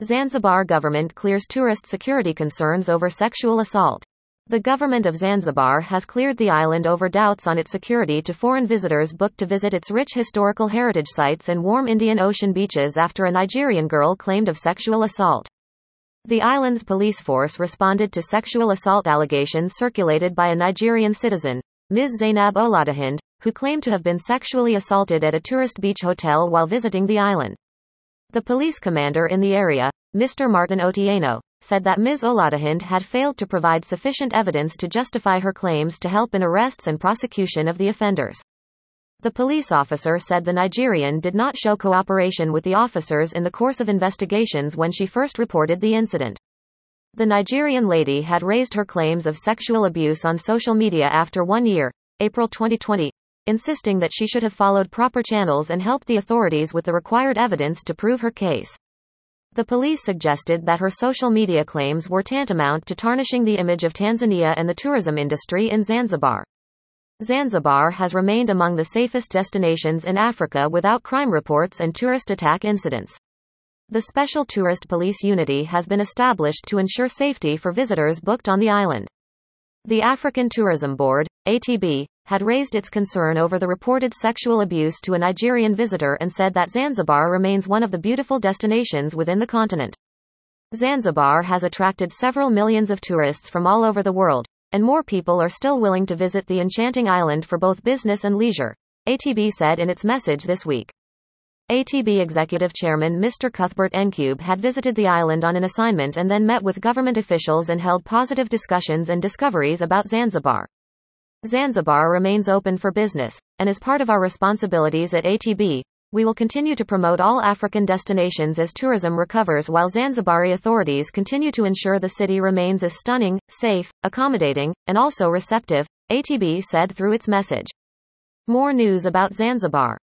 Zanzibar government clears tourist security concerns over sexual assault. The government of Zanzibar has cleared the island over doubts on its security to foreign visitors booked to visit its rich historical heritage sites and warm Indian Ocean beaches after a Nigerian girl claimed of sexual assault. The island's police force responded to sexual assault allegations circulated by a Nigerian citizen, Ms. Zainab Oladihind, who claimed to have been sexually assaulted at a tourist beach hotel while visiting the island. The police commander in the area, Mr. Martin Otieno, said that Ms. Oladihind had failed to provide sufficient evidence to justify her claims to help in arrests and prosecution of the offenders. The police officer said the Nigerian did not show cooperation with the officers in the course of investigations when she first reported the incident. The Nigerian lady had raised her claims of sexual abuse on social media after one year, April 2020, insisting that she should have followed proper channels and helped the authorities with the required evidence to prove her case. The police suggested that her social media claims were tantamount to tarnishing the image of Tanzania and the tourism industry in Zanzibar. Zanzibar has remained among the safest destinations in Africa without crime reports and tourist attack incidents. The Special Tourist Police Unity has been established to ensure safety for visitors booked on the island. The African Tourism Board, ATB, had raised its concern over the reported sexual abuse to a Nigerian visitor and said that Zanzibar remains one of the beautiful destinations within the continent. Zanzibar has attracted several millions of tourists from all over the world, and more people are still willing to visit the enchanting island for both business and leisure, ATB said in its message this week. ATB Executive Chairman Mr. Cuthbert Ncube had visited the island on an assignment and then met with government officials and held positive discussions and discoveries about Zanzibar. Zanzibar remains open for business, and as part of our responsibilities at ATB, we will continue to promote all African destinations as tourism recovers while Zanzibari authorities continue to ensure the city remains as stunning, safe, accommodating, and also receptive, ATB said through its message. More news about Zanzibar.